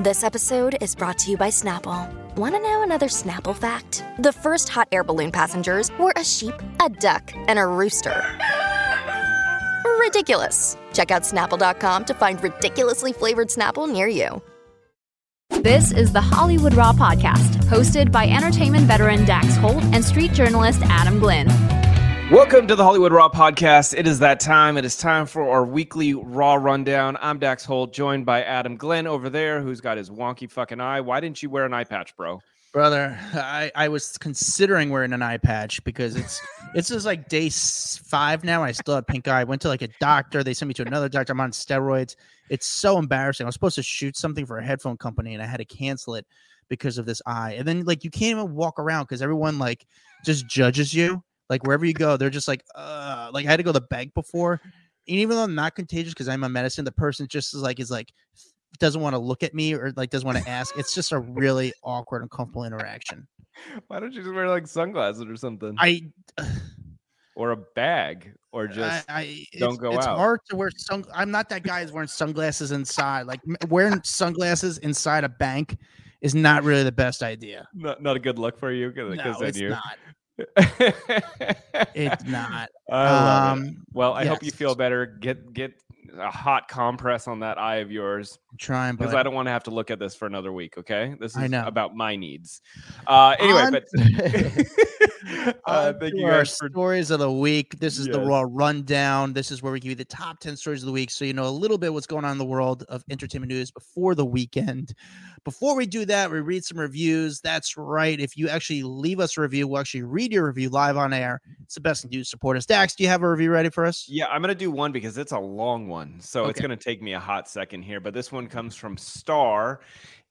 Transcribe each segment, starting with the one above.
This episode is brought to you by Snapple. Want to know another Snapple fact? The first hot air balloon passengers were a sheep, a duck, and a rooster. Ridiculous. Check out snapple.com to find ridiculously flavored Snapple near you. This is the Hollywood Raw Podcast, hosted by entertainment veteran Dax Holt and street journalist Adam Glenn. Welcome to the Hollywood Raw Podcast. It is that time. It is time for our weekly Raw Rundown. I'm Dax Holt, joined by Adam Glenn over there, who's got his wonky fucking eye. Why didn't you wear an eye patch, bro? Brother, I, I was considering wearing an eye patch because it's it's just like day five now. I still have pink eye. I went to like a doctor. They sent me to another doctor. I'm on steroids. It's so embarrassing. I was supposed to shoot something for a headphone company and I had to cancel it because of this eye. And then like you can't even walk around because everyone like just judges you. Like wherever you go, they're just like, uh, like I had to go to the bank before. And even though I'm not contagious because I'm on medicine, the person just is like is like doesn't want to look at me or like doesn't want to ask. It's just a really awkward, and uncomfortable interaction. Why don't you just wear like sunglasses or something? I or a bag? Or just I, I don't it's, go it's out. hard to wear sun. I'm not that guy who's wearing sunglasses inside. Like wearing sunglasses inside a bank is not really the best idea. not, not a good look for you? Because No, then it's you. not. It's not. I love it. Um, Well, I hope you feel better. Get get a hot compress on that eye of yours I'm trying, because I don't want to have to look at this for another week. Okay, this is about my needs. Uh, anyway, On- but uh, thank you our guys for stories of the week. This is the Raw Rundown. This is where we give you the top 10 stories of the week so you know a little bit what's going on in the world of entertainment news before the weekend. Before we do that, we read some reviews. That's right. If you actually leave us a review, we'll actually read your review live on air. It's the best thing to do to support us. Dax, do you have a review ready for us? Yeah, I'm gonna do one because it's a long one, so it's gonna take me a hot second here. But this one comes mm-hmm. from Star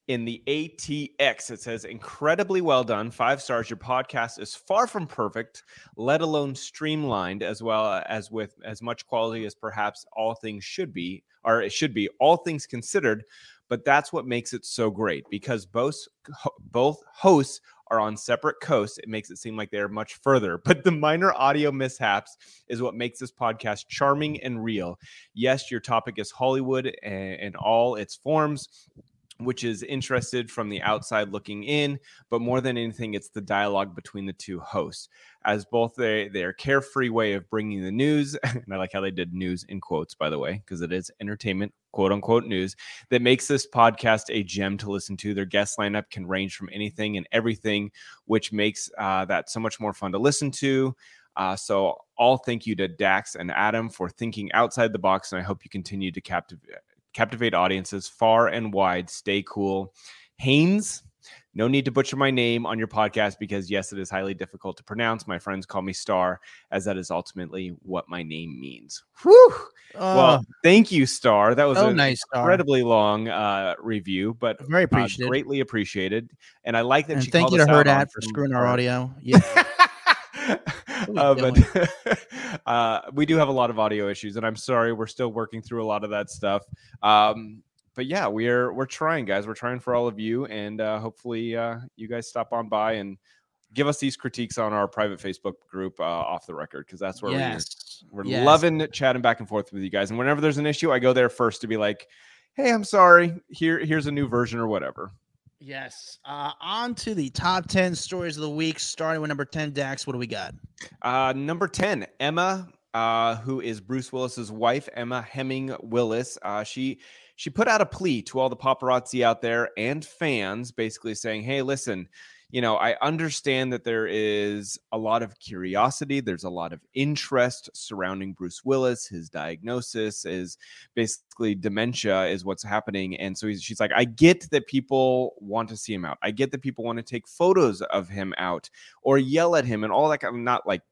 in the ATX. It says, "Incredibly well done, five stars. Your podcast is far from perfect, let alone streamlined, as well uh, as with as much quality as perhaps all things should be, or it should be. All things considered." But that's what makes it so great because both both hosts are on separate coasts. It makes it seem like they're much further. But the minor audio mishaps is what makes this podcast charming and real. Yes, your topic is Hollywood and, in all its forms, which is interested from the outside looking in, but more than anything, it's the dialogue between the two hosts. As both they their carefree way of bringing the news, and I like how they did news in quotes, by the way, because it is entertainment, quote unquote news, that makes this podcast a gem to listen to. Their guest lineup can range from anything and everything, which makes uh, that so much more fun to listen to. Uh, so, all thank you to Dax and Adam for thinking outside the box, and I hope you continue to captivate captivate audiences far and wide. Stay cool, Haynes. No need to butcher my name on your podcast because yes, it is highly difficult to pronounce. My friends call me Star, as that is ultimately what my name means. Whew. Oh, well, thank you, Star. That was so an nice, Star. incredibly long uh, review, but Very uh, appreciated. greatly appreciated. And I like that and she thank called you to on Herd for screwing our- audio. Yeah. uh, we but uh, we do have a lot of audio issues, and I'm sorry, we're still working through a lot of that stuff. Um, but yeah, we're we're trying, guys. We're trying for all of you, and uh, hopefully, uh, you guys stop on by and give us these critiques on our private Facebook group uh, off the record because that's where yes. we're we're Yes. loving chatting back and forth with you guys. And whenever there's an issue, I go there first to be like, "Hey, I'm sorry. Here here's a new version or whatever." Yes. Uh, on to the top 10 stories of the week, starting with number 10. Dax, what do we got? Uh, number 10, Emma, uh, who is Bruce Willis's wife, Emma Hemming Willis. Uh, she she put out a plea to all the paparazzi out there and fans, basically saying, "Hey, listen, you know, I understand that there is a lot of curiosity, there's a lot of interest surrounding Bruce Willis, his diagnosis is basically dementia is what's happening, and so he's, she's like, I get that people want to see him out, I get that people want to take photos of him out or yell at him and all that kind of not like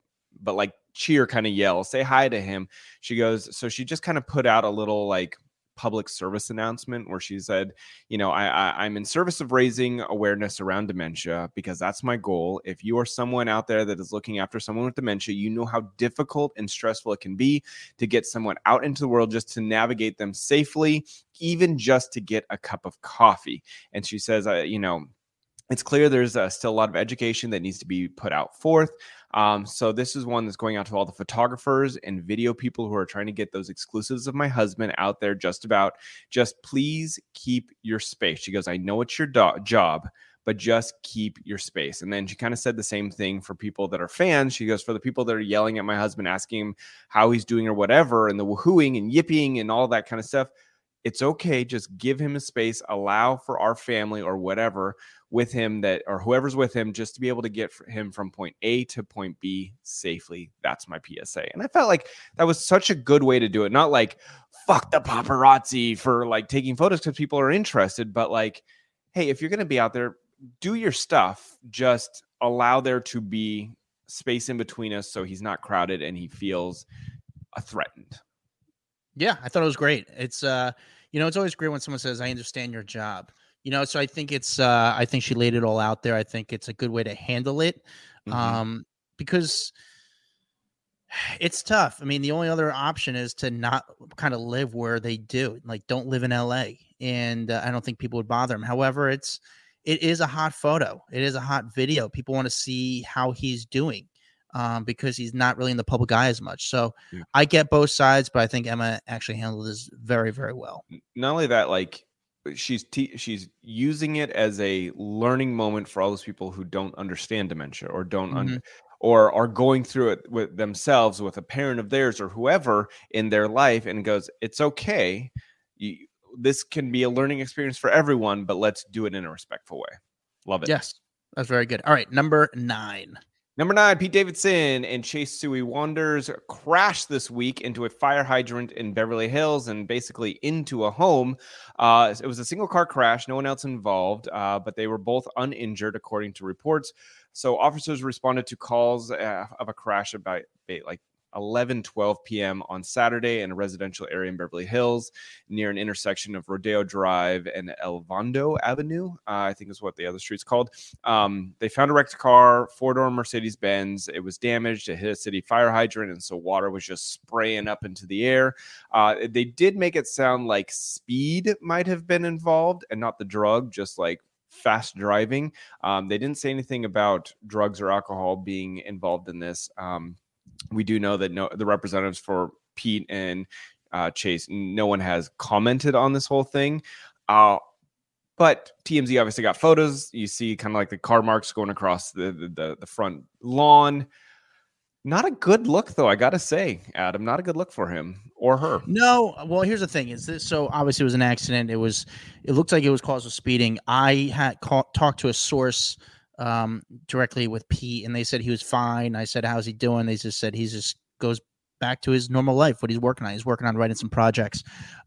but like cheer kind of yell say hi to him. She goes so she just kind of put out a little like public service announcement where she said you know I, I i'm in service of raising awareness around dementia because that's my goal if you are someone out there that is looking after someone with dementia you know how difficult and stressful it can be to get someone out into the world just to navigate them safely even just to get a cup of coffee and she says uh, you know it's clear there's uh, still a lot of education that needs to be put out forth. Um, so this is one that's going out to all the photographers and video people who are trying to get those exclusives of my husband out there. Just about, just please keep your space. She goes, I know it's your do- job, but just keep your space. And then she kind of said the same thing for people that are fans. She goes, for the people that are yelling at my husband, asking him how he's doing or whatever, and the woohooing and yipping and all that kind of stuff. It's okay. Just give him a space, allow for our family or whatever with him that, or whoever's with him, just to be able to get him from point A to point B safely. That's my PSA. And I felt like that was such a good way to do it. Not like, fuck the paparazzi for like taking photos because people are interested, but like, hey, if you're going to be out there, do your stuff. Just allow there to be space in between us so he's not crowded and he feels uh, threatened. Yeah, I thought it was great. It's uh, you know, it's always great when someone says, "I understand your job." You know, so I think it's uh, I think she laid it all out there. I think it's a good way to handle it, mm-hmm. um, because it's tough. I mean, the only other option is to not kind of live where they do. Like, don't live in LA, and uh, I don't think people would bother him. However, it's it is a hot photo. It is a hot video. People want to see how he's doing um, because he's not really in the public eye as much. So yeah. I get both sides, but I think Emma actually handled this very, very well. Not only that, like she's te- she's using it as a learning moment for all those people who don't understand dementia or don't mm-hmm. un- or are going through it with themselves with a parent of theirs or whoever in their life and goes, it's okay. You, this can be a learning experience for everyone, but let's do it in a respectful way. Love it. Yes, that's very good. All right, number nine. Number nine, Pete Davidson and Chase Sui Wonders crashed this week into a fire hydrant in Beverly Hills and basically into a home. Uh, it was a single car crash, no one else involved, uh, but they were both uninjured, according to reports. So officers responded to calls uh, of a crash about like 11 12 p.m. on Saturday in a residential area in Beverly Hills near an intersection of Rodeo Drive and Elevado Avenue, uh, I think is what the other street's called. Um, they found a wrecked car, four door Mercedes Benz. It was damaged. It hit a city fire hydrant, and so water was just spraying up into the air. Uh, they did make it sound like speed might have been involved and not the drug, just like fast driving. Um, they didn't say anything about drugs or alcohol being involved in this. Um, we do know that no, the representatives for Pete and uh, Chase, no one has commented on this whole thing. Uh, but TMZ obviously got photos. You see kind of like the car marks going across the, the, the front lawn. Not a good look, though. I gotta say, Adam, not a good look for him or her. No, well, here's the thing: is this so? Obviously, it was an accident. It was. It looked like it was caused with speeding. I had call, talked to a source um, directly with Pete, and they said he was fine. I said, "How's he doing?" They just said he just goes back to his normal life. What he's working on, he's working on writing some projects.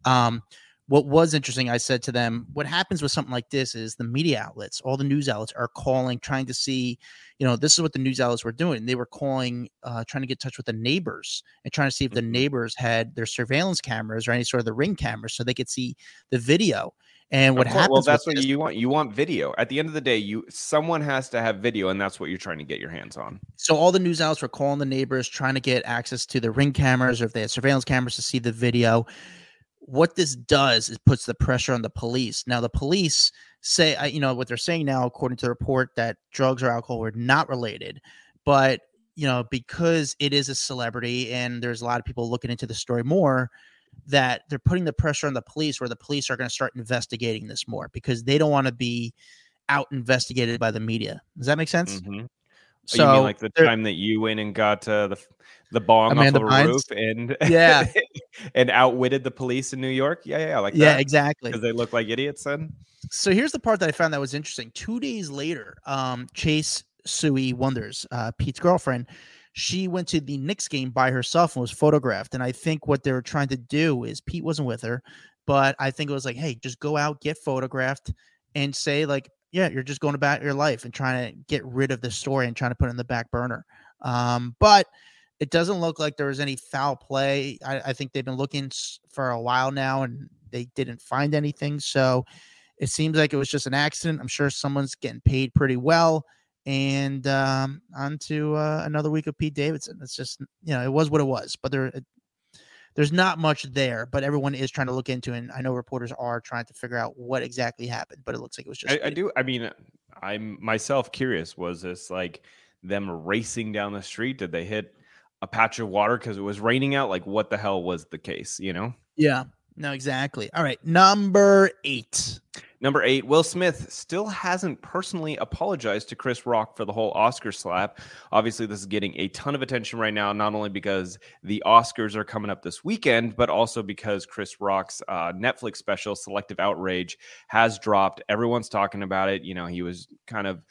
Um, what was interesting, I said to them, what happens with something like this is the media outlets, all the news outlets are calling, trying to see, you know, this is what the news outlets were doing. They were calling, uh, trying to get in touch with the neighbors and trying to see if the mm-hmm. neighbors had their surveillance cameras or any sort of the ring cameras so they could see the video. And what happens? Well, that's what you want. You want video. At the end of the day, you someone has to have video, and that's what you're trying to get your hands on. So all the news outlets were calling the neighbors, trying to get access to the ring cameras, or if they had surveillance cameras to see the video. What this does is puts the pressure on the police. Now the police say, uh, you know, what they're saying now, according to the report, that drugs or alcohol were not related, but you know, because it is a celebrity and there's a lot of people looking into the story more that they're putting the pressure on the police where the police are going to start investigating this more because they don't want to be out investigated by the media. Does that make sense? Mm-hmm. So you mean like the time that you went and got uh, the the bong Amanda off the Bynes? roof and yeah, and outwitted the police in New York? Yeah, yeah, like yeah, exactly. Because they look like idiots. Then. So here's the part that I found that was interesting. Two days later, um, Chase Sui Wonders, uh, Pete's girlfriend, she went to the Knicks game by herself and was photographed. And I think what they were trying to do is Pete wasn't with her, but I think it was like, hey, just go out, get photographed, and say like, yeah, you're just going about your life and trying to get rid of the story and trying to put it in the back burner. Um, but it doesn't look like there was any foul play. I, I think they've been looking for a while now and they didn't find anything. So it seems like it was just an accident. I'm sure someone's getting paid pretty well and um, on to uh, another week of Pete Davidson. It's just you know it was what it was, but there there's not much there. But everyone is trying to look into, it, and I know reporters are trying to figure out what exactly happened. But it looks like it was just. I, I do. I mean, I'm myself curious. Was this like? them racing down the street? Did they hit a patch of water because it was raining out? Like, what the hell was the case? You know? Yeah. No, exactly. All right. Number eight. Number eight, Will Smith still hasn't personally apologized to Chris Rock for the whole Oscar slap. Obviously, this is getting a ton of attention right now, not only because the Oscars are coming up this weekend, but also because Chris Rock's uh, Netflix special, Selective Outrage, has dropped. Everyone's talking about it. You know, he was kind of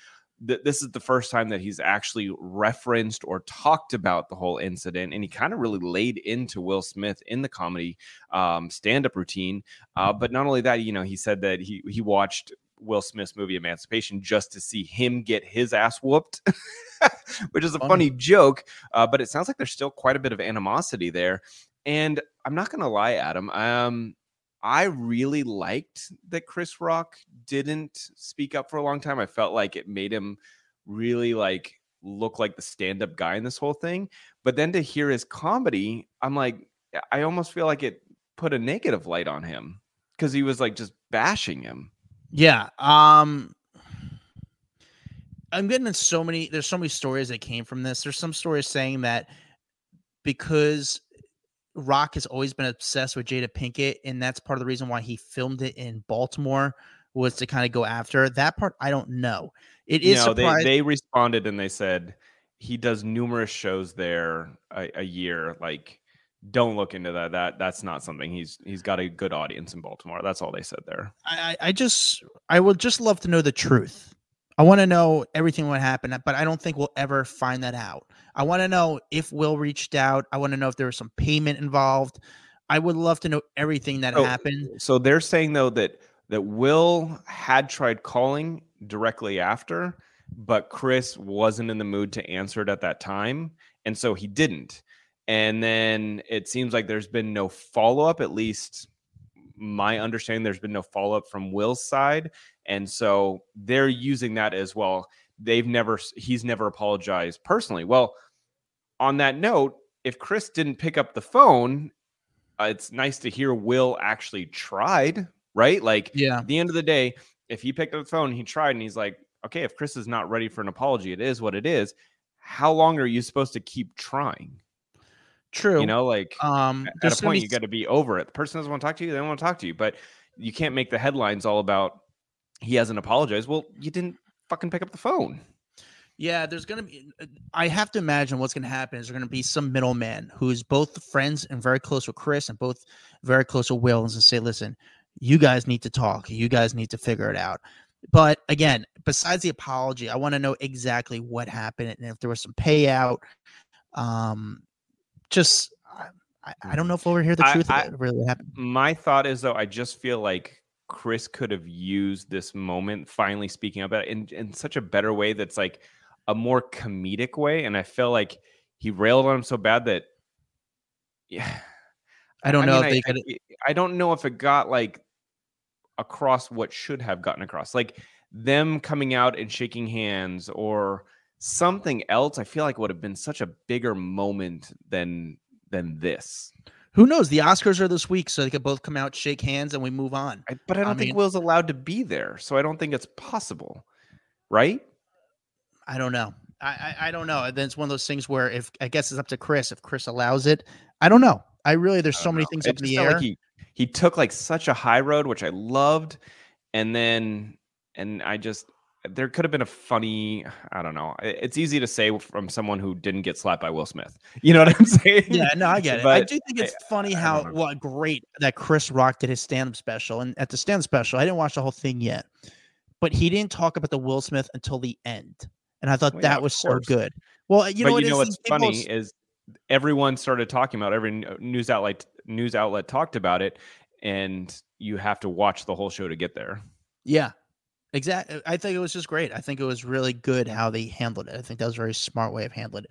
th- this is the first time that he's actually referenced or talked about the whole incident, and he kind of really laid into Will Smith in the comedy um, stand-up routine. Uh, but not only that, you know, he said that he he watched Will Smith's movie Emancipation just to see him get his ass whooped, which is a funny, funny joke. Uh, but it sounds like there's still quite a bit of animosity there. And I'm not gonna lie, Adam. Um, I really liked that Chris Rock didn't speak up for a long time. I felt like it made him really like look like the stand-up guy in this whole thing. But then to hear his comedy, I'm like, I almost feel like it put a negative light on him because he was like just bashing him. Yeah. Um I'm getting so many there's so many stories that came from this. There's some stories saying that because Rock has always been obsessed with Jada Pinkett, and that's part of the reason why he filmed it in Baltimore was to kind of go after that part. I don't know. It is. No, they they responded and they said he does numerous shows there a, a, year. Like, don't look into that. That that's not something he's he's got a good audience in Baltimore. That's all they said there. I I just I would just love to know the truth. I want to know everything what happened, but I don't think we'll ever find that out. I want to know if Will reached out. I want to know if there was some payment involved. I would love to know everything that oh, happened. So they're saying though that that Will had tried calling directly after, but Chris wasn't in the mood to answer it at that time, and so he didn't. And then it seems like there's been no follow up, at least my understanding there's been no follow up from Will's side. And so they're using that as well. They've never, he's never apologized personally. Well, on that note, if Chris didn't pick up the phone, uh, it's nice to hear Will actually tried, right? Like, yeah, at the end of the day, if he picked up the phone, he tried and he's like, okay, if Chris is not ready for an apology, it is what it is. How long are you supposed to keep trying? True. You know, like um, at a point, be... you got to be over it. The person doesn't want to talk to you, they don't want to talk to you. But you can't make the headlines all about he hasn't apologized. Well, you didn't fucking pick up the phone. Yeah, there's gonna be. I have to imagine what's gonna happen is there's gonna be some middleman who's both friends and very close with Chris and both very close with Will, and say, "Listen, you guys need to talk. You guys need to figure it out." But again, besides the apology, I want to know exactly what happened and if there was some payout. Um, just I, I don't know if we'll ever hear the truth I, of it really happened. My thought is though, I just feel like Chris could have used this moment finally speaking about it in, in such a better way that's like a more comedic way. And I feel like he railed on him so bad that yeah. I don't know mean, if I, I, I don't know if it got like across what should have gotten across. Like them coming out and shaking hands or something else i feel like would have been such a bigger moment than than this who knows? The oscars are this week so they could both come out shake hands and we move on. I, but i don't I think mean, will's allowed to be there so i don't think it's possible right? I don't know. I, I, I don't know. Then it's one of those things where if i guess it's up to chris if chris allows it. I don't know. I really there's so many things up in the air like he, he took like such a high road which i loved and then and i just there could have been a funny i don't know it's easy to say from someone who didn't get slapped by will smith. You know what i'm saying? Yeah no i get it. I do think it's funny how well great that chris rock did his stand-up special and at the stand-up special i didn't watch the whole thing yet but he didn't talk about the will smith until the end and i thought well, that yeah, was so good. Well you know, but you know what's funny is everyone started talking about every uh, news outlet news outlet talked about it and you have to watch the whole show to get there. Yeah Exactly. I think it was just great. I think it was really good how they handled it. I think that was a very smart way of handling it.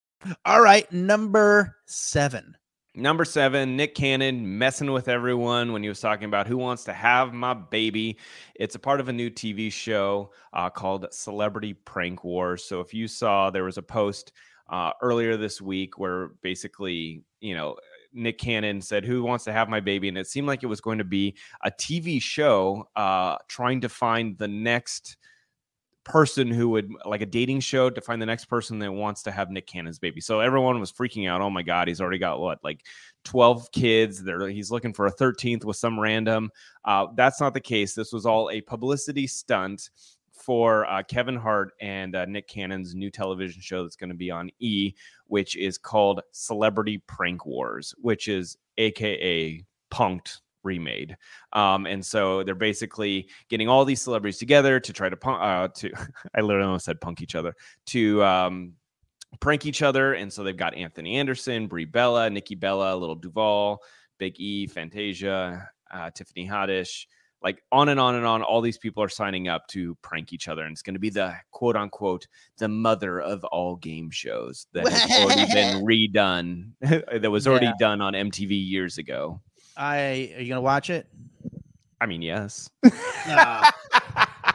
All right, number seven. Number seven, Nick Cannon messing with everyone when he was talking about who wants to have my baby. It's a part of a new TV show uh, called Celebrity Prank Wars. So if you saw, there was a post uh, earlier this week where basically, you know, Nick Cannon said, Who wants to have my baby? And it seemed like it was going to be a TV show uh, trying to find the next person who would like a dating show to find the next person that wants to have Nick Cannon's baby. So everyone was freaking out. Oh my God, he's already got what, like 12 kids. There, he's looking for a 13th with some random. Uh, that's not the case. This was all a publicity stunt for uh, Kevin Hart and uh, Nick Cannon's new television show that's going to be on E, which is called Celebrity Prank Wars, which is AKA Punked remade. Um, and so they're basically getting all these celebrities together to try to punk, uh, to, I literally almost said punk each other, to, um, prank each other. And so they've got Anthony Anderson, Brie Bella, Nikki Bella, Lil Duval, Big E, Fantasia, uh, Tiffany Haddish, like on and on and on. All these people are signing up to prank each other. And it's going to be the quote unquote, the mother of all game shows that has already been redone, that was already Yeah. done on MTV years ago. I are you gonna watch it? I mean, yes. Uh,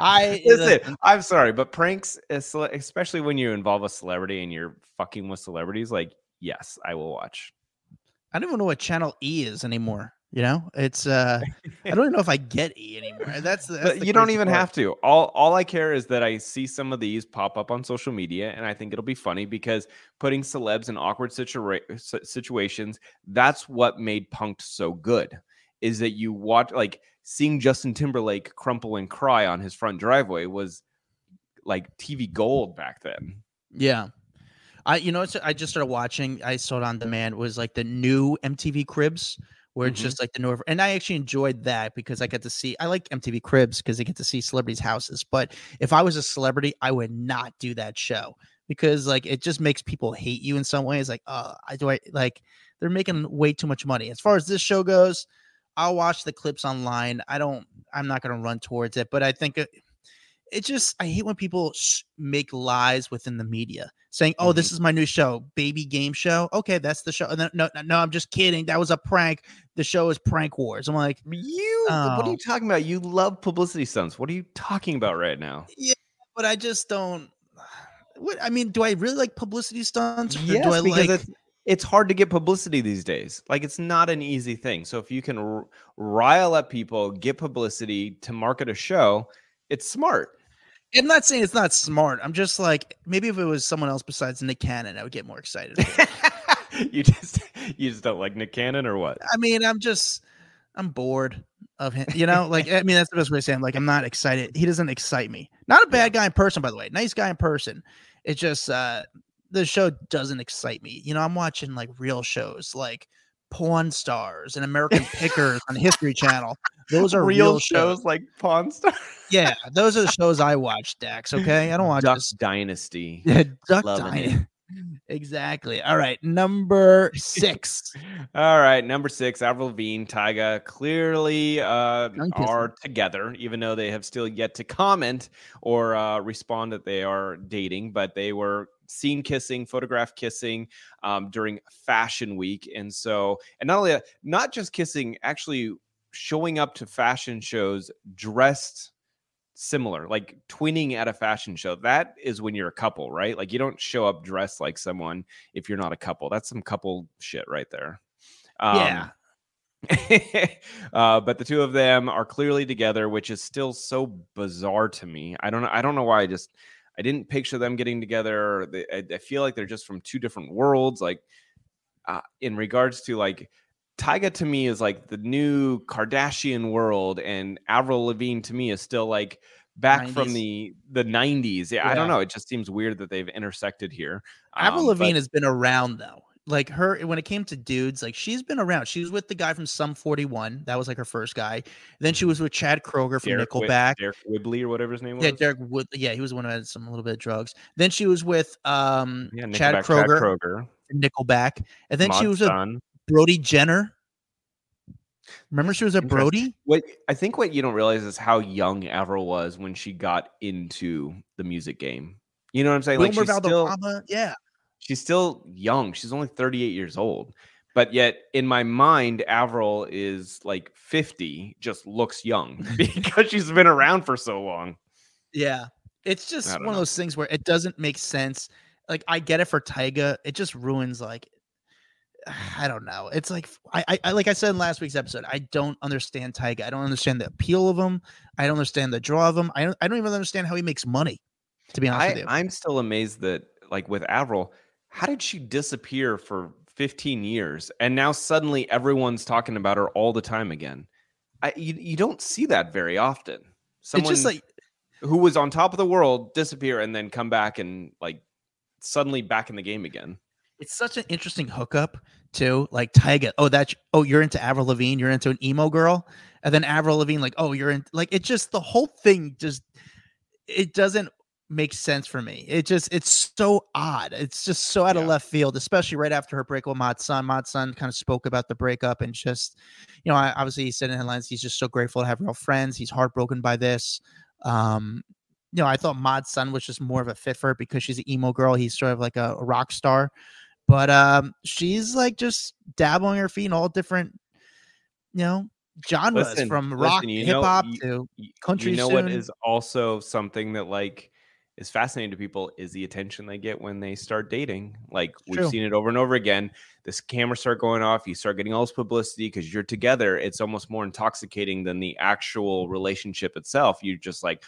I Listen, I'm sorry, but pranks, especially when you involve a celebrity and you're fucking with celebrities, like, yes, I will watch. I don't even know what channel E is anymore. You know, it's uh, I don't even know if I get E anymore. That's, that's the you don't even part. have to. All all I care is that I see some of these pop up on social media, and I think it'll be funny because putting celebs in awkward situa- situations, that's what made Punked so good. Is that you watch like seeing Justin Timberlake crumple and cry on his front driveway was like TV gold back then. Yeah. I you know it's I just started watching. I saw it on demand. Was like the new MTV Cribs, where it's Mhm. just like the new. And I actually enjoyed that because I get to see. I like MTV Cribs because I get to see celebrities' houses. But if I was a celebrity, I would not do that show because like it just makes people hate you in some ways. Like, uh, I do I like they're making way too much money. As far as this show goes, I'll watch the clips online. I don't. I'm not going to run towards it, but I think it, it just I hate when people sh- make lies within the media saying, "Oh, this mm-hmm. is my new show, baby game show." Okay, that's the show. And then, no, no, no, I'm just kidding. That was a prank. The show is Prank Wars. I'm like, You, what are Oh. you um talking about? You love publicity stunts. What are you talking about right now? Yeah, but I just don't. What I mean, do I really like publicity stunts? Or Yes, do I because like? it's, it's hard to get publicity these days. Like it's not an easy thing. So if you can r- rile up people, get publicity to market a show, it's smart. I'm not saying it's not smart. I'm just like maybe if it was someone else besides Nick Cannon, I would get more excited. you just you just don't like Nick Cannon or what? I mean, I'm just I'm bored of him. You know, like I mean, that's the best way to say. It. I'm like I'm not excited. He doesn't excite me. Not a bad guy in person, by the way. Nice guy in person. It's just uh the show doesn't excite me. You know, I'm watching like real shows like Pawn Stars and American Pickers on History Channel. Those are real, shows. like Pawn Stars. Yeah, those are the shows I watch, Dax. Okay, I don't watch Duck this. Dynasty. Duck Loving it. Dynasty. Exactly. All right, number six. All right, number six, Avril Lavigne, Tyga clearly uh, are together, even though they have still yet to comment or uh, respond that they are dating. But they were seen kissing, photographed kissing um, during Fashion Week, and so, and not only that, not just kissing, actually showing up to fashion shows dressed similar, like twinning at a fashion show. That is when you're a couple, right? Like you don't show up dressed like someone if you're not a couple. That's some couple shit right there. Yeah. uh, but the two of them are clearly together, which is still so bizarre to me. I don't know. I don't know why. I just I didn't picture them getting together. They, I, I feel like they're just from two different worlds. Like uh, in regards to like Tyga to me is like the new Kardashian world, and Avril Lavigne to me is still like back from the the 90s. Yeah, I don't know. It just seems weird that they've intersected here. Avril Um, Lavigne but- has been around though. Like her, when it came to dudes, like she's been around. She was with the guy from Sum 41. That was like her first guy. Then she was with Chad Kroeger from Derek Whit- Nickelback. Deryck Whibley or whatever his name was. Yeah, Derek Wood. Yeah, he was the one who had some a little bit of drugs. Then she was with um Yeah, Chad Kroeger, Kroeger. from Nickelback, and then she was with. Brody Jenner. Remember, she was Interesting. Brody. What I think what you don't realize is how young Avril was when she got into the music game. You know what I'm saying? Wilmer like she's still, yeah. She's still young. She's only 38 years old. But yet in my mind, Avril is like 50, just looks young because she's been around for so long. Yeah. It's just one of those things where it doesn't make sense. Like I get it for Tyga. It just ruins like I don't know. It's like I, I, I like I said in last week's episode, I don't understand Tyga. I don't understand the appeal of him. I don't understand the draw of him. I don't I don't even understand how he makes money, to be honest with you. I'm still amazed that, like with Avril, how did she disappear for 15 years and now suddenly everyone's talking about her all the time again? I, you, you don't see that very often. Someone it's just like who was on top of the world disappear and then come back and like suddenly back in the game again. it's such an interesting hookup too. Like Tyga, oh that's oh you're into Avril Lavigne, you're into an emo girl, and then Avril Lavigne, like oh you're in like it just the whole thing just it doesn't make sense for me. It just it's so odd. It's just so out of left field, especially right after her break with Mod Sun. Mod Sun kind of spoke about the breakup and just you know I, obviously he said in headlines he's just so grateful to have real friends. He's heartbroken by this. Um, you know, I thought Mod Sun was just more of a fit for her because she's an emo girl. He's sort of like a, a rock star, but um, she's like just dabbling her feet in all different, you know, genres Listen, from rock, listen, you know- hip hop to Country You know what soon. is also something that like is fascinating to people is the attention they get when they start dating. Like we've True. seen it over and over again. This camera start going off, you start getting all this publicity because you're together. It's almost more intoxicating than the actual relationship itself. You're just like,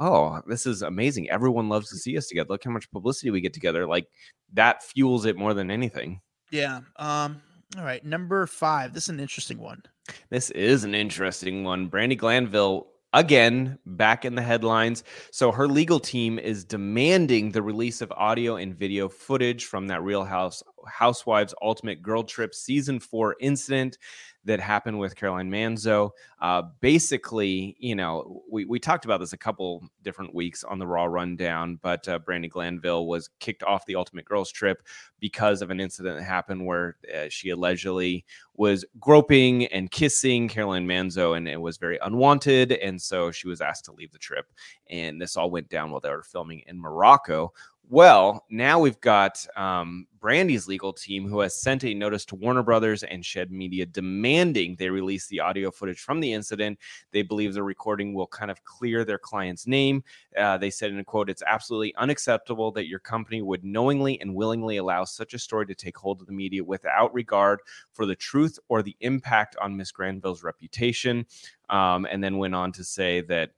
oh, this is amazing. Everyone loves to see us together. Look how much publicity we get together. Like that fuels it more than anything. yeah. Um, all right, number five. This is an interesting one. This is an interesting one. Brandi Glanville again back in the headlines. So her legal team is demanding the release of audio and video footage from that Real House Housewives Ultimate Girl Trip season 4 incident that happened with Caroline Manzo. Uh, basically, you know, we, we talked about this a couple different weeks on the Raw Rundown, but uh, Brandi Glanville was kicked off the Ultimate Girls Trip because of an incident that happened where uh, she allegedly was groping and kissing Caroline Manzo, and it was very unwanted. And so she was asked to leave the trip. And this all went down while they were filming in Morocco. Well, now we've got um, Brandi's legal team who has sent a notice to Warner Brothers and Shed Media demanding they release the audio footage from the incident. They believe the recording will kind of clear their client's name. Uh, they said in a quote, It's absolutely unacceptable that your company would knowingly and willingly allow such a story to take hold of the media without regard for the truth or the impact on Miss Glanville's reputation. Um, and then went on to say that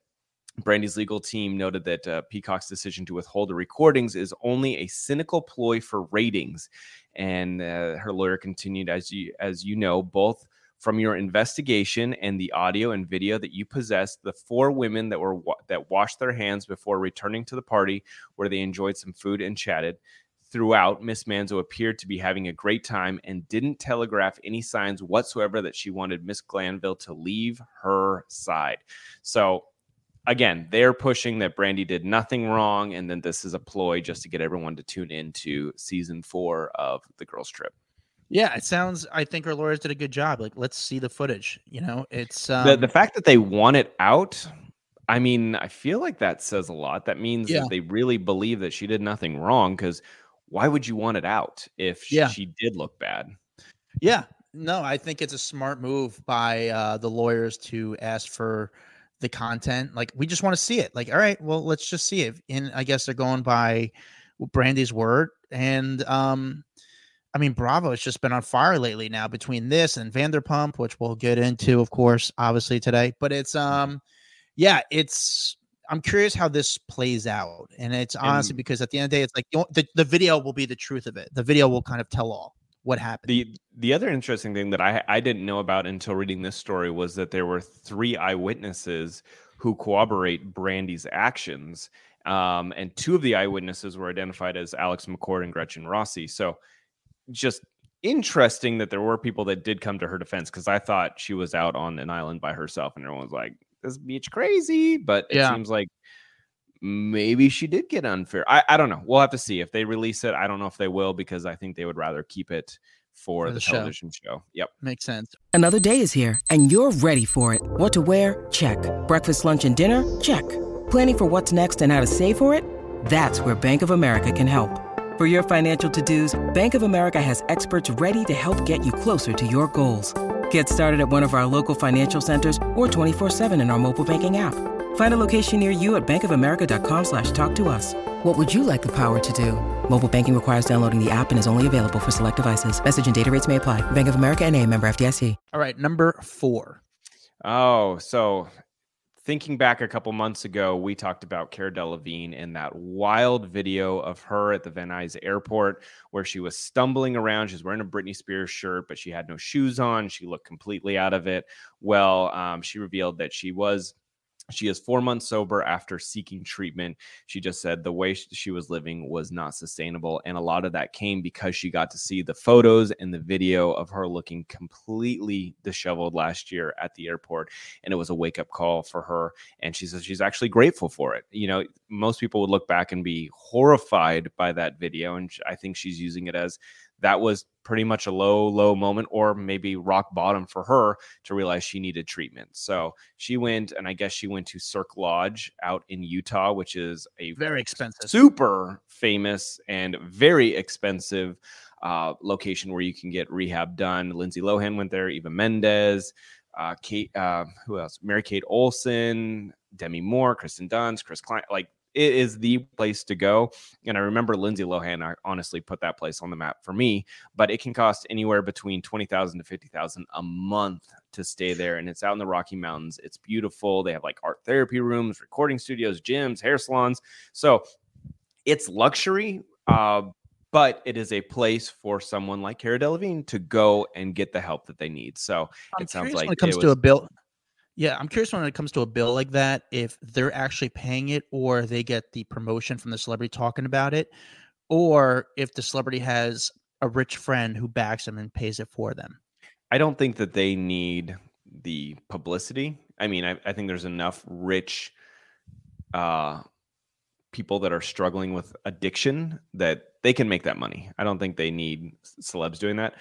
Brandi's legal team noted that uh, Peacock's decision to withhold the recordings is only a cynical ploy for ratings. And uh, her lawyer continued, as you as you know, both from your investigation and the audio and video that you possessed, the four women that were that washed their hands before returning to the party where they enjoyed some food and chatted. Throughout, Miss Manzo appeared to be having a great time and didn't telegraph any signs whatsoever that she wanted Miss Glanville to leave her side. So again, they're pushing that Brandi did nothing wrong, and then this is a ploy just to get everyone to tune into season four of the Girls Trip. Yeah, it sounds. I think our lawyers did a good job. Like, let's see the footage. You know, it's um, the the fact that they want it out, I mean, I feel like that says a lot. That means Yeah. that they really believe that she did nothing wrong. Because why would you want it out if Yeah. she did look bad? Yeah, no, I think it's a smart move by uh, the lawyers to ask for the content. Like, we just want to see it. Like, all right, well, let's just see it. And I guess they're going by Brandi's word. And um, I mean, Bravo has just been on fire lately now between this and Vanderpump, which we'll get into, of course, obviously today. But it's um, yeah, it's. I'm curious how this plays out, and it's honestly And- because at the end of the day, it's like the the video will be the truth of it. The video will kind of tell all what happened. The the other interesting thing that I I didn't know about until reading this story was that there were three eyewitnesses who corroborate Brandi's actions. Um, and two of the eyewitnesses were identified as Alex McCord and Gretchen Rossi. So just interesting that there were people that did come to her defense because I thought she was out on an island by herself and everyone was like, this beach crazy. But it Yeah. seems like maybe she did get unfair. I, I don't know. We'll have to see if they release it. I don't know if they will because I think they would rather keep it for, For the, the show. television show. Yep. Makes sense. Another day is here, and you're ready for it. What to wear? Check. Breakfast, lunch, and dinner? Check. Planning for what's next and how to save for it? That's where Bank of America can help. For your financial to-dos, Bank of America has experts ready to help get you closer to your goals. Get started at one of our local financial centers or 24-7 in our mobile banking app. Find a location near you at bankofamerica.com slash talk to us. What would you like the power to do? Mobile banking requires downloading the app and is only available for select devices. Message and data rates may apply. Bank of America and a member FDIC. All right, number four. Oh, so thinking back a couple months ago, we talked about Cara Delevingne and that wild video of her at the Van Nuys airport where she was stumbling around. She's wearing a Britney Spears shirt, but she had no shoes on. She looked completely out of it. Well, um, she revealed that she was she is four months sober after seeking treatment. She just said the way she was living was not sustainable. And a lot of that came because she got to see the photos and the video of her looking completely disheveled last year at the airport. And it was a wake up call for her. And she says she's actually grateful for it. You know, most people would look back and be horrified by that video. And I think she's using it as that was pretty much a low, low moment, or maybe rock bottom for her to realize she needed treatment. So she went, and I guess she went to Cirque Lodge out in Utah, which is a very expensive, super famous, and very expensive uh, location where you can get rehab done. Lindsay Lohan went there, Eva Mendes. Uh, Kate, uh, who else? Mary Kate Olsen, Demi Moore, Kirsten Dunst, Chris Klein. Like it is the place to go. And I remember Lindsay Lohan I honestly put that place on the map for me, but it can cost anywhere between 20,000 to 50,000 a month to stay there. And it's out in the Rocky Mountains. It's beautiful. They have like art therapy rooms, recording studios, gyms, hair salons. So it's luxury. Uh, but it is a place for someone like Cara Delevingne to go and get the help that they need. So I'm it sounds like when it comes it to a bill. Yeah, I'm curious when it comes to a bill like that, if they're actually paying it or they get the promotion from the celebrity talking about it, or if the celebrity has a rich friend who backs them and pays it for them. I don't think that they need the publicity. I mean, I, I think there's enough rich uh, people that are struggling with addiction that they can make that money. I don't think they need celebs doing that.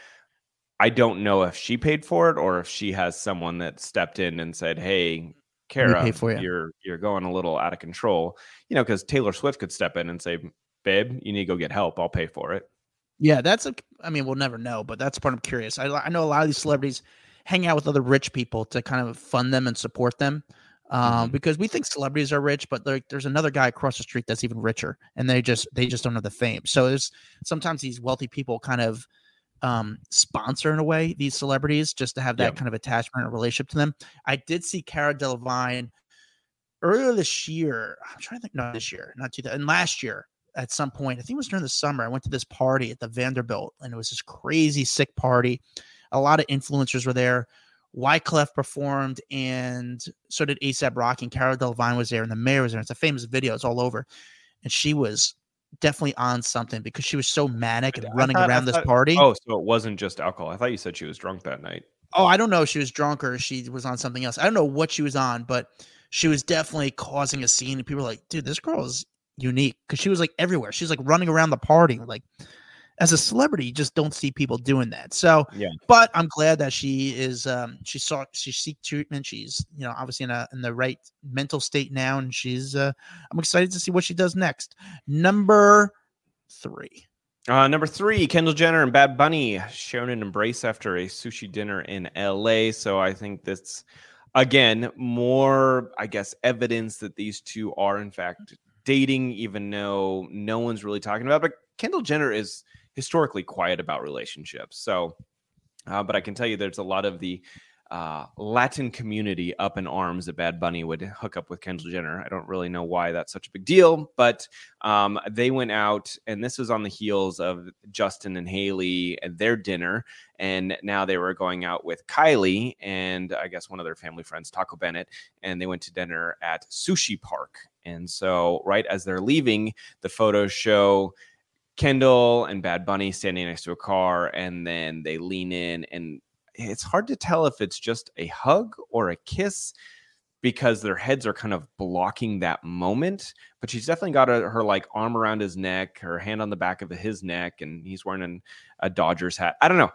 I don't know if she paid for it or if she has someone that stepped in and said, "Hey, Cara, you." you're you're going a little out of control." You know, because Taylor Swift could step in and say, "Babe, you need to go get help. I'll pay for it." Yeah, that's a. I mean, we'll never know, but that's part I'm curious. I, I know a lot of these celebrities hang out with other rich people to kind of fund them and support them. Um, Mhm. because we think celebrities are rich, but like there's another guy across the street that's even richer, and they just they just don't have the fame. So there's sometimes these wealthy people kind of um sponsor in a way these celebrities just to have that Yep. kind of attachment or relationship to them. I did see Cara Delevingne earlier this year. I'm trying to think, not this year, not two thousand, last year at some point. I think it was during the summer. I went to this party at the Vanderbilt, and it was this crazy sick party. A lot of influencers were there. Wyclef performed, and so did ASAP Rocky. And Cara Delevingne was there, and the mayor was there. It's a famous video; it's all over. And she was definitely on something because she was so manic and I running thought- I around this party. Oh, so it wasn't just alcohol. I thought you said she was drunk that night. Oh, I don't know if she was drunk or she was on something else. I don't know what she was on, but she was definitely causing a scene. And people were like, dude, this girl is unique because she was like everywhere. She's like running around the party. Like, as a celebrity, you just don't see people doing that. So, Yeah. but I'm glad that she is, um, she saw, she seek treatment. She's, you know, obviously in a, in the right mental state now. And she's, uh, I'm excited to see what she does next. Number three. Uh, number three, Kendall Jenner and Bad Bunny shown an embrace after a sushi dinner in LA. So I think that's again more, I guess, evidence that these two are in fact dating, even though no one's really talking about. it. But Kendall Jenner is historically quiet about relationships. So, uh, but I can tell you, there's a lot of the uh, Latin community up in arms that Bad Bunny would hook up with Kendall Jenner. I don't really know why that's such a big deal, but um, they went out, and this was on the heels of Justin and Hailey and their dinner. And now they were going out with Kylie and I guess one of their family friends, Taco Bennett, and they went to dinner at Sushi Park. And so, right as they're leaving, the photos show Kendall and Bad Bunny standing next to a car, and then they lean in, and it's hard to tell if it's just a hug or a kiss because their heads are kind of blocking that moment. But she's definitely got a, her like arm around his neck, her hand on the back of his neck, and he's wearing an, a Dodgers hat. I don't know.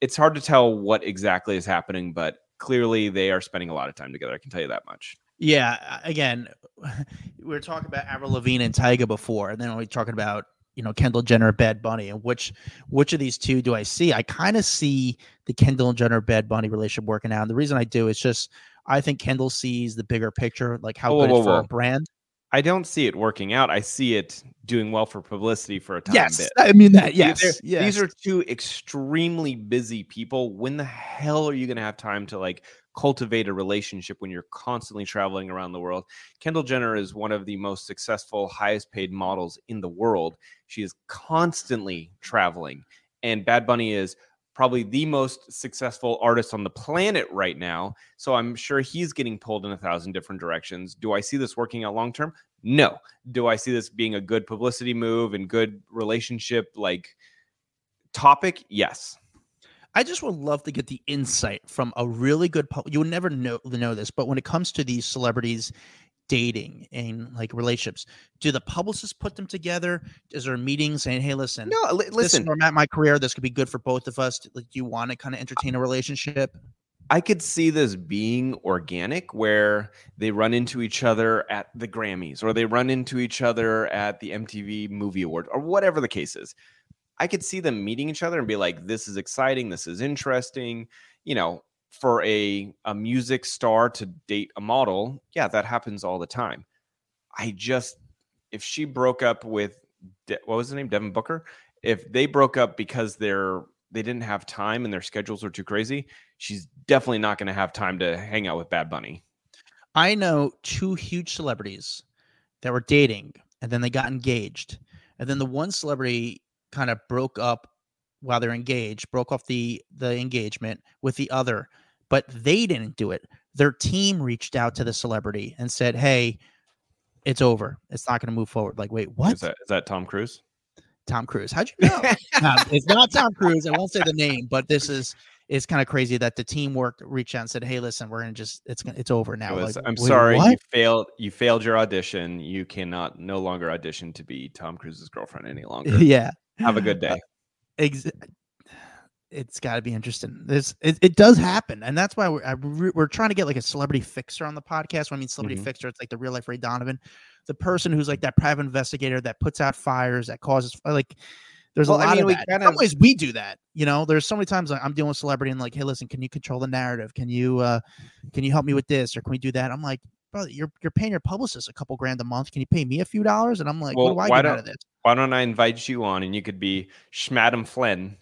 It's hard to tell what exactly is happening, but clearly they are spending a lot of time together. I can tell you that much. Yeah, again, we were talking about Avril Lavigne and Tyga before, and then we are talking about you know Kendall Jenner, Bad Bunny, and which which of these two do I see? I kind of see the Kendall Jenner Bad Bunny relationship working out. And the reason I do is just I think Kendall sees the bigger picture, like how whoa, good whoa, it's for whoa. a brand. I don't see it working out. I see it doing well for publicity for a time. Yes, bit. I mean that. Yes, yes. These are two extremely busy people. When the hell are you going to have time to like cultivate a relationship when you're constantly traveling around the world? Kendall Jenner is one of the most successful, highest paid models in the world. She is constantly traveling, and Bad Bunny is probably the most successful artist on the planet right now. So I'm sure he's getting pulled in a thousand different directions. Do I see this working out long term? No. Do I see this being a good publicity move and good relationship like topic? Yes. I just would love to get the insight from a really good. you would never know know this, but when it comes to these celebrities dating and like relationships do the publicists put them together is there a meeting saying hey listen no li- listen i'm at my career this could be good for both of us like do you want to kind of entertain a relationship I could see this being organic where they run into each other at the Grammys or they run into each other at the MTV Movie Award or whatever the case is. I could see them meeting each other and be like, this is exciting. This is interesting. You know, for a a music star to date a model, yeah, that happens all the time. I just if she broke up with De- what was the name Devin Booker, if they broke up because they're they didn't have time and their schedules were too crazy, she's definitely not going to have time to hang out with Bad Bunny. I know two huge celebrities that were dating and then they got engaged. And then the one celebrity kind of broke up while they're engaged, broke off the the engagement with the other but they didn't do it. Their team reached out to the celebrity and said, "Hey, it's over. It's not going to move forward." Like, wait, what? Is that, is that Tom Cruise? Tom Cruise. How'd you know? no, it's not Tom Cruise. I won't say the name, but this is it's kind of crazy that the team worked reached out and said, "Hey, listen, we're gonna just it's it's over now." It was, like, I'm sorry, what? you failed. You failed your audition. You cannot no longer audition to be Tom Cruise's girlfriend any longer. yeah. Have a good day. Uh, ex- it's got to be interesting. This it, it does happen, and that's why we're I, we're trying to get like a celebrity fixer on the podcast. When I mean celebrity mm-hmm. fixer, it's like the real life Ray Donovan, the person who's like that private investigator that puts out fires that causes like. There's well, a lot I mean, of that. Kind of, some ways we do that. You know, there's so many times I'm dealing with celebrity and like, hey, listen, can you control the narrative? Can you uh can you help me with this or can we do that? I'm like, brother, you're you're paying your publicist a couple grand a month. Can you pay me a few dollars? And I'm like, well, what do I get out of this? Why don't I invite you on and you could be Schmadam Flynn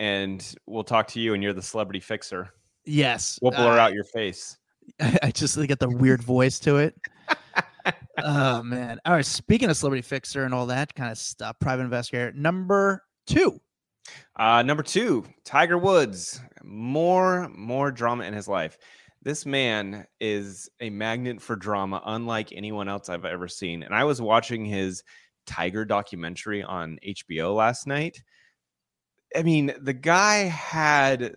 and we'll talk to you and you're the celebrity fixer. Yes. We'll blur uh, out your face. I just get the weird voice to it. oh man. All right. Speaking of celebrity fixer and all that kind of stuff, private investigator number two. Uh, number two, Tiger Woods. More, more drama in his life. This man is a magnet for drama, unlike anyone else I've ever seen. And I was watching his Tiger documentary on HBO last night I mean, the guy had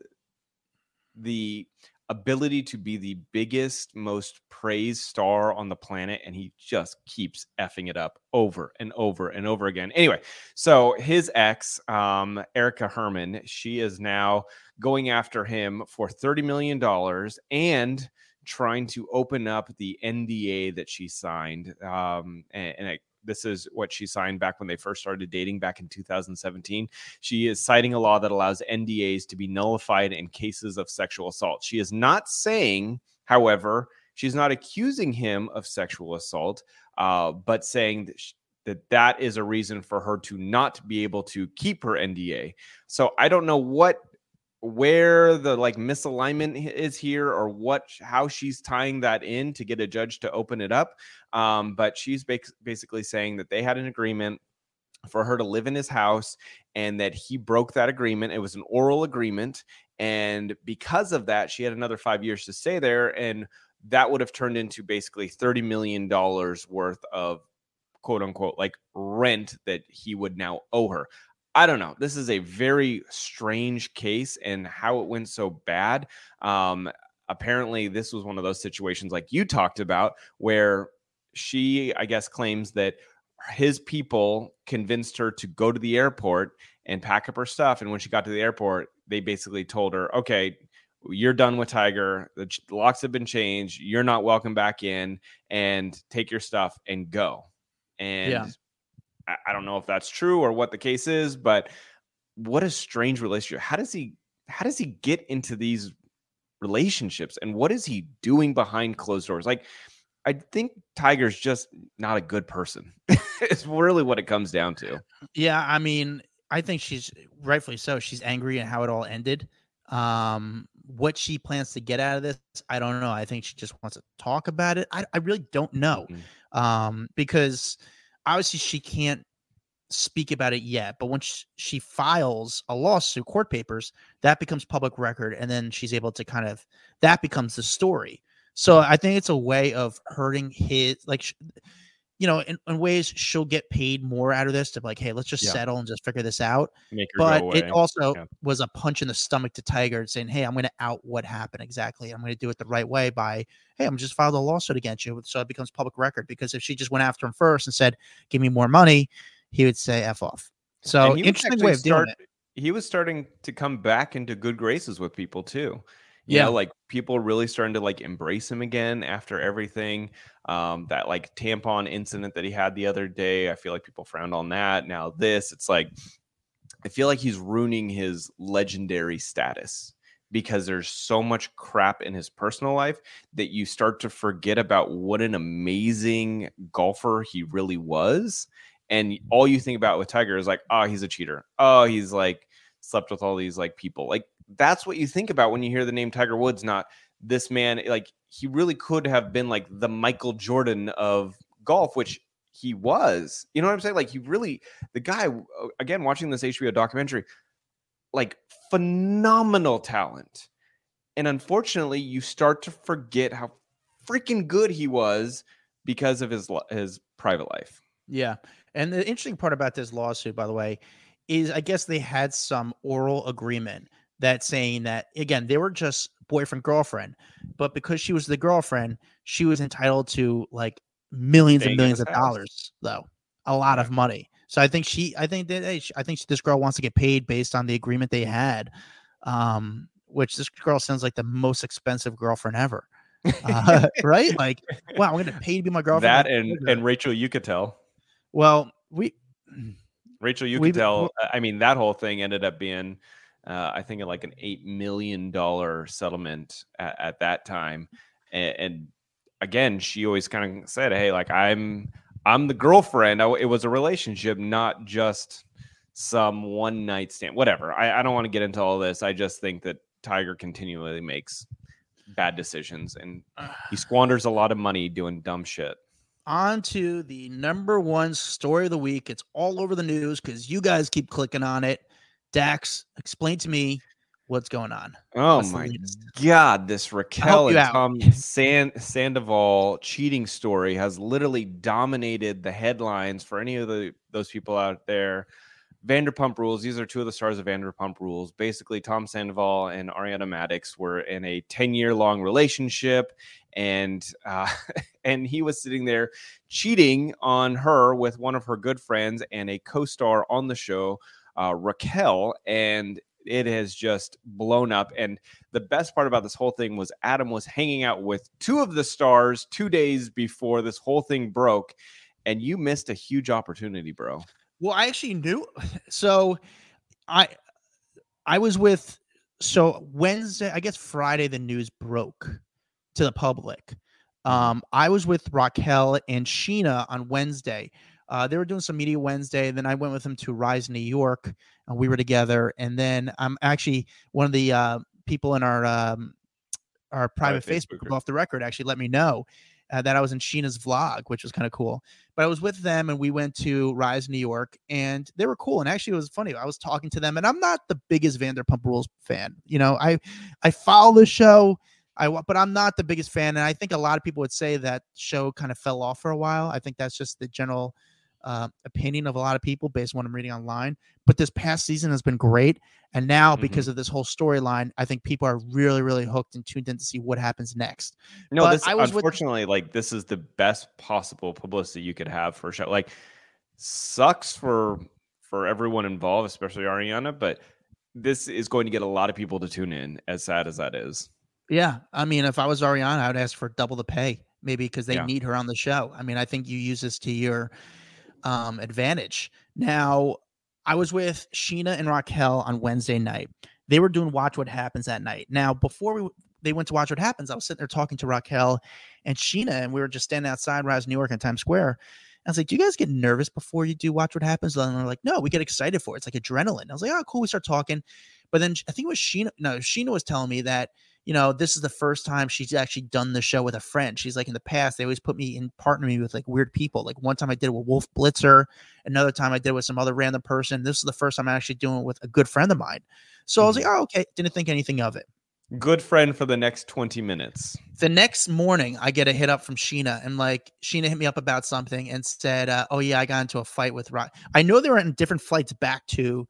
the ability to be the biggest, most praised star on the planet, and he just keeps effing it up over and over and over again. Anyway, so his ex, um, Erica Herman, she is now going after him for $30 million and trying to open up the NDA that she signed. Um, and, and this is what she signed back when they first started dating back in 2017. She is citing a law that allows NDAs to be nullified in cases of sexual assault. She is not saying, however, she's not accusing him of sexual assault, uh, but saying that, she, that that is a reason for her to not be able to keep her NDA. So I don't know what where the like misalignment is here or what how she's tying that in to get a judge to open it up um, but she's basically saying that they had an agreement for her to live in his house and that he broke that agreement. It was an oral agreement and because of that she had another five years to stay there and that would have turned into basically 30 million dollars worth of quote unquote like rent that he would now owe her I don't know. This is a very strange case, and how it went so bad. Um, apparently, this was one of those situations like you talked about, where she, I guess, claims that his people convinced her to go to the airport and pack up her stuff. And when she got to the airport, they basically told her, okay, you're done with Tiger. The locks have been changed. You're not welcome back in, and take your stuff and go. And Yeah. I, don't know if that's true or what the case is, but what a strange relationship. How does he? How does he get into these relationships? And what is he doing behind closed doors? Like, I think Tiger's just not a good person. it's really what it comes down to. Yeah, I mean, I think she's rightfully so. She's angry at how it all ended. Um, what she plans to get out of this, I don't know. I think she just wants to talk about it. I, I really don't know. Mhm. Um, because obviously she can't speak about it yet, but once she files a lawsuit, court papers, that becomes public record, and then she's able to kind of that becomes the story. So I think it's a way of hurting his like you know, in, in ways she'll get paid more out of this to like, hey, let's just Yeah. settle and just figure this out. But it also Yeah. was a punch in the stomach to Tiger saying, hey, I'm going to out what happened exactly. I'm going to do it the right way by, hey, I'm just filed a lawsuit against you. So it becomes public record. Because if she just went after him first and said, give me more money, he would say F off. So And he was interesting way of doing it. He was starting to come back into good graces with people too. You Yeah. know, like people really starting to like embrace him again after everything. Um, that like tampon incident that he had the other day. I feel like people frowned on that. Now this, it's like I feel like he's ruining his legendary status because there's so much crap in his personal life that you start to forget about what an amazing golfer he really was. And all you think about with Tiger is like, oh, he's a cheater. Oh, he's like slept with all these like people. Like that's what you think about when you hear the name Tiger Woods, not this man. Like he really could have been like the Michael Jordan of golf, which he was. You know what I'm saying? Like he really, the guy, uh, again, watching this HBO documentary, like phenomenal talent. And unfortunately, you start to forget how freaking good he was because of his his private life. Yeah. And the interesting part about this lawsuit, by the way, is I guess they had some oral agreement that saying that again, they were just boyfriend girlfriend, but because she was the girlfriend, she was entitled to like millions and millions of house. dollars, though. A lot of money. So I think she I think that hey, I think this girl wants to get paid based on the agreement they had. Um, which this girl sounds like the most expensive girlfriend ever. Uh, right? Like, wow, I'm gonna pay to be my girlfriend. that Like, and Rachel, you could tell. Well, we Rachel you could tell. I mean, that whole thing ended up being, uh, I think, like an eight million dollar settlement at, at that time. And, and again, she always kind of said, "Hey, like I'm, I'm the girlfriend. I, it was a relationship, not just some one night stand. Whatever. I, I don't want to get into all this. I just think that Tiger continually makes bad decisions and he squanders a lot of money doing dumb shit. on to the number one story of the week. It's all over the news because you guys keep clicking on it. Dax, explain to me what's going on. Oh What's my god, this Raquel and. Tom San- Sandoval cheating story has literally dominated the headlines for any of the those people out there. Vanderpump Rules. These are two of the stars of Vanderpump Rules. Basically, Tom Sandoval and Ariana Madix were in a ten-year long relationship, and uh, and he was sitting there cheating on her with one of her good friends and a co-star on the show, uh, Raquel, and it has just blown up. And the best part about this whole thing was Adam was hanging out with two of the stars two days before this whole thing broke, and you missed a huge opportunity, bro. Well, I actually knew. So I I was with so Wednesday, I guess Friday the news broke to the public. Um, I was with Raquel and Scheana on Wednesday. Uh, they were doing some media Wednesday. Then I went with them to Rise New York, and we were together. And then I'm actually one of the uh, people in our um, our private, Private Facebook Facebook, group off the record actually let me know uh, that I was in Scheana's vlog, which was kind of cool. But I was with them, and we went to Rise New York, and they were cool. And actually, it was funny. I was talking to them, and I'm not the biggest Vanderpump Rules fan. You know, I I follow the show. I but I'm not the biggest fan, and I think a lot of people would say that show kind of fell off for a while. I think that's just the general uh, opinion of a lot of people based on what I'm reading online. But this past season has been great, and now Mhm. because of this whole storyline, I think people are really, really hooked and tuned in to see what happens next. No, But this I was with- unfortunately, like this is the best possible publicity you could have for a show. Like, sucks for for everyone involved, especially Ariana, but this is going to get a lot of people to tune in, as sad as that is. Yeah, I mean, if I was Ariana, I would ask for double the pay, maybe because they Yeah. need her on the show. I mean, I think you use this to your um, advantage. Now, I was with Scheana and Raquel on Wednesday night. They were doing Watch What Happens that night. Now, before we they went to Watch What Happens, I was sitting there talking to Raquel and Scheana, and we were just standing outside Rise New York in Times Square. I was like, "Do you guys get nervous before you do Watch What Happens?" And they're like, "No, we get excited for it. It's like adrenaline." I was like, "Oh, cool." We start talking, but then I think it was Scheana. No, Scheana was telling me that you know, this is the first time she's actually done the show with a friend. She's like in the past, they always put me in partner me with like weird people. Like one time I did it with Wolf Blitzer, another time I did it with some other random person. This is the first time I'm actually doing it with a good friend of mine. So I was like, oh, okay. Didn't think anything of it. Good friend for the next 20 minutes. The next morning, I get a hit up from Scheana, and like Scheana hit me up about something and said, uh, "Oh yeah, I got into a fight with Rock. I know they were on different flights back to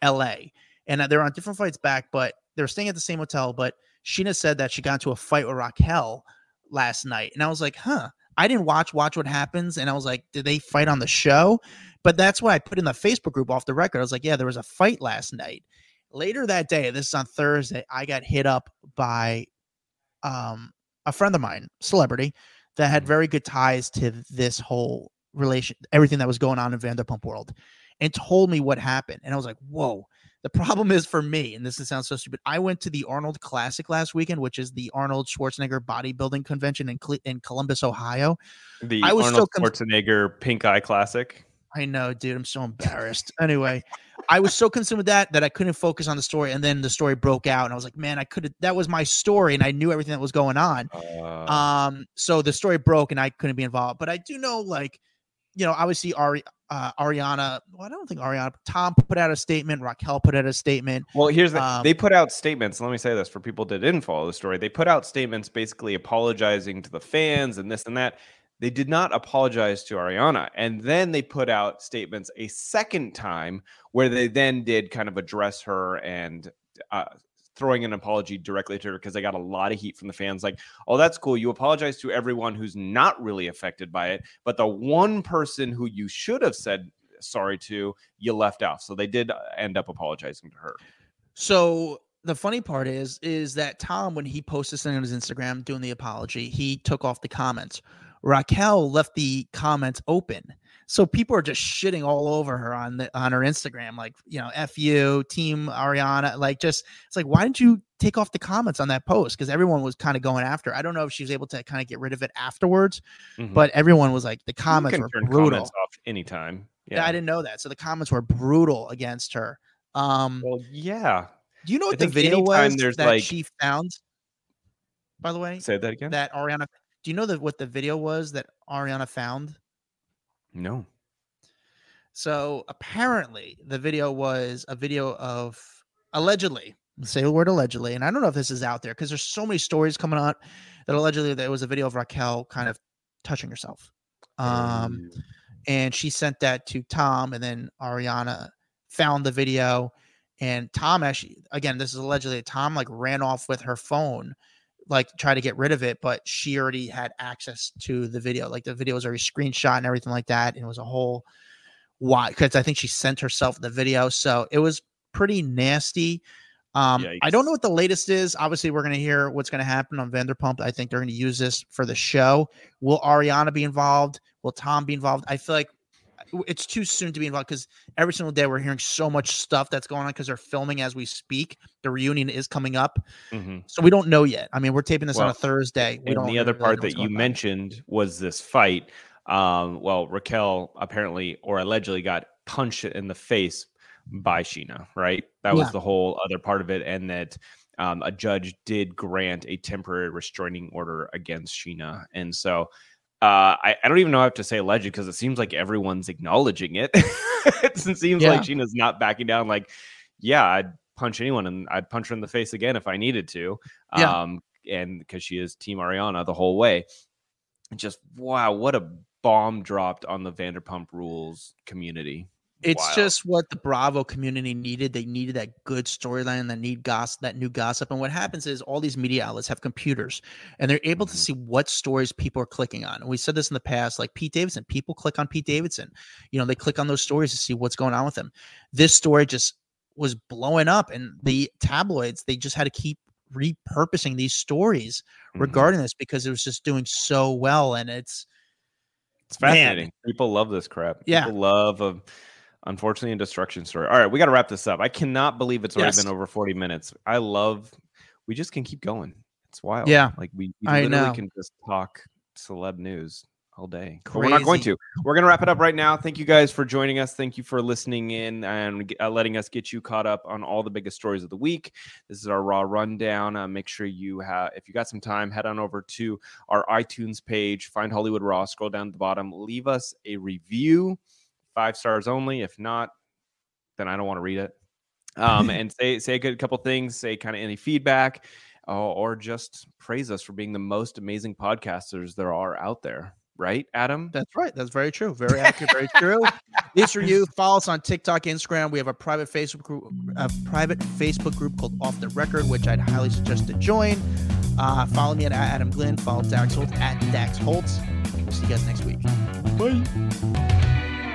L.A. and uh, they were on different flights back, but they were staying at the same hotel. But Scheana said that she got into a fight with Raquel last night, and I was like, huh. I didn't watch Watch What Happens, and I was like, did they fight on the show? But that's why I put in the Facebook group off the record. I was like, yeah, there was a fight last night. Later that day, this is on Thursday, I got hit up by um, a friend of mine, celebrity, that had very good ties to this whole relation, everything that was going on in Vanderpump World, and told me what happened. And I was like, whoa. The problem is for me, and this sounds so stupid. I went to the Arnold Classic last weekend, which is the Arnold Schwarzenegger bodybuilding convention in, Cle- in Columbus, Ohio. The I was Arnold so con- Schwarzenegger Pink Eye Classic. I know, dude. I'm so embarrassed. anyway, I was so consumed with that that I couldn't focus on the story. And then the story broke out, and I was like, man, I could have. That was my story, and I knew everything that was going on. Uh, Um, so the story broke, and I couldn't be involved. But I do know, like, you know, obviously Ari, uh, Ariana. Well, I don't think Ariana. Tom put out a statement. Raquel put out a statement. well, here's the um, they put out statements. Let me say this for people that didn't follow the story. They put out statements basically apologizing to the fans and this and that. They did not apologize to Ariana. And then they put out statements a second time where they then did kind of address her and uh, throwing an apology directly to her because they got a lot of heat from the fans. Like, oh, that's cool. You apologize to everyone who's not really affected by it. But the one person who you should have said sorry to, you left out. So they did uh, end up apologizing to her. So the funny part is, is that Tom, when he posted something on his Instagram doing the apology, he took off the comments. Raquel left the comments open. So people are just shitting all over her on the on her Instagram, like you know, F you, team Ariana. Like just it's like, why didn't you take off the comments on that post? Because everyone was kind of going after. her. I don't know if she was able to kind of get rid of it afterwards, Mhm. but everyone was like the You comments can were turn brutal. comments off anytime. Yeah. Yeah. I didn't know that. So the comments were brutal against her. Um well, yeah. do you know I what the think video was there's, that like- she found? By the way, Say that again. that Ariana. Do you know that what the video was that Ariana found? No. So apparently, the video was a video of allegedly. Say the word allegedly, and I don't know if this is out there because there's so many stories coming out that allegedly there was a video of Raquel kind of touching herself. Um, and she sent that to Tom, and then Ariana found the video, and Tom actually, again, this is allegedly Tom like ran off with her phone, like try to get rid of it, but she already had access to the video. Like the video was already screenshot and everything like that, and it was a whole why because I think she sent herself the video, so it was pretty nasty. Um, I don't know what the latest is. Obviously, we're going to hear what's going to happen on Vanderpump. I think they're going to use this for the show. Will Ariana be involved? Will Tom be involved? I feel like it's too soon to be involved because every single day we're hearing so much stuff that's going on because they're filming as we speak. The reunion is coming up, Mhm. so we don't know yet. I mean, we're taping this on a Thursday. We and the other know part that you on. mentioned was this fight. Um, well, Raquel apparently or allegedly got punched in the face by Scheana, right? That was the whole other part of it, and that um, a judge did grant a temporary restraining order against Scheana, and so. Uh, I, I don't even know how to say alleged because it seems like everyone's acknowledging it. it seems Yeah. like Scheana's not backing down. Like, yeah, I'd punch anyone and I'd punch her in the face again if I needed to. Yeah. Um, and because she is Team Ariana the whole way. Just wow, what a bomb dropped on the Vanderpump Rules community. It's Wild. just what the Bravo community needed. They needed that good storyline, that need gossip, that new gossip. And what happens is all these media outlets have computers and they're able to Mhm. see what stories people are clicking on. And we said this in the past, like Pete Davidson, people click on Pete Davidson. You know, they click on those stories to see what's going on with him. This story just was blowing up, and the tabloids they just had to keep repurposing these stories Mhm. regarding this because it was just doing so well, and it's It's Man. fascinating. People love this crap. Yeah. People love a unfortunately a destruction story. All right, we got to wrap this up. I cannot believe it's already Yes. been over 40 minutes. I love we just can keep going. It's wild. Yeah, Like we, we I literally know. can just talk celeb news all day. We're not going to. We're going to wrap it up right now. Thank you guys for joining us. Thank you for listening in and uh, letting us get you caught up on all the biggest stories of the week. This is our raw rundown. Uh, make sure you have, if you got some time, head on over to our iTunes page, find Hollywood Raw, scroll down to the bottom, leave us a review, five stars only. If not, then I don't want to read it. Um, and say say a good couple things, say kind of any feedback, uh, or just praise us for being the most amazing podcasters there are out there. Right, Adam? That's right. That's very true. Very accurate. Very true. This for you. Follow us on TikTok, Instagram. We have a private Facebook group, a private Facebook group called Off the Record, which I'd highly suggest to join. Uh, follow me at Adam Glenn. Follow Dax Holtz at Dax Holtz. We'll See you guys next week. Bye.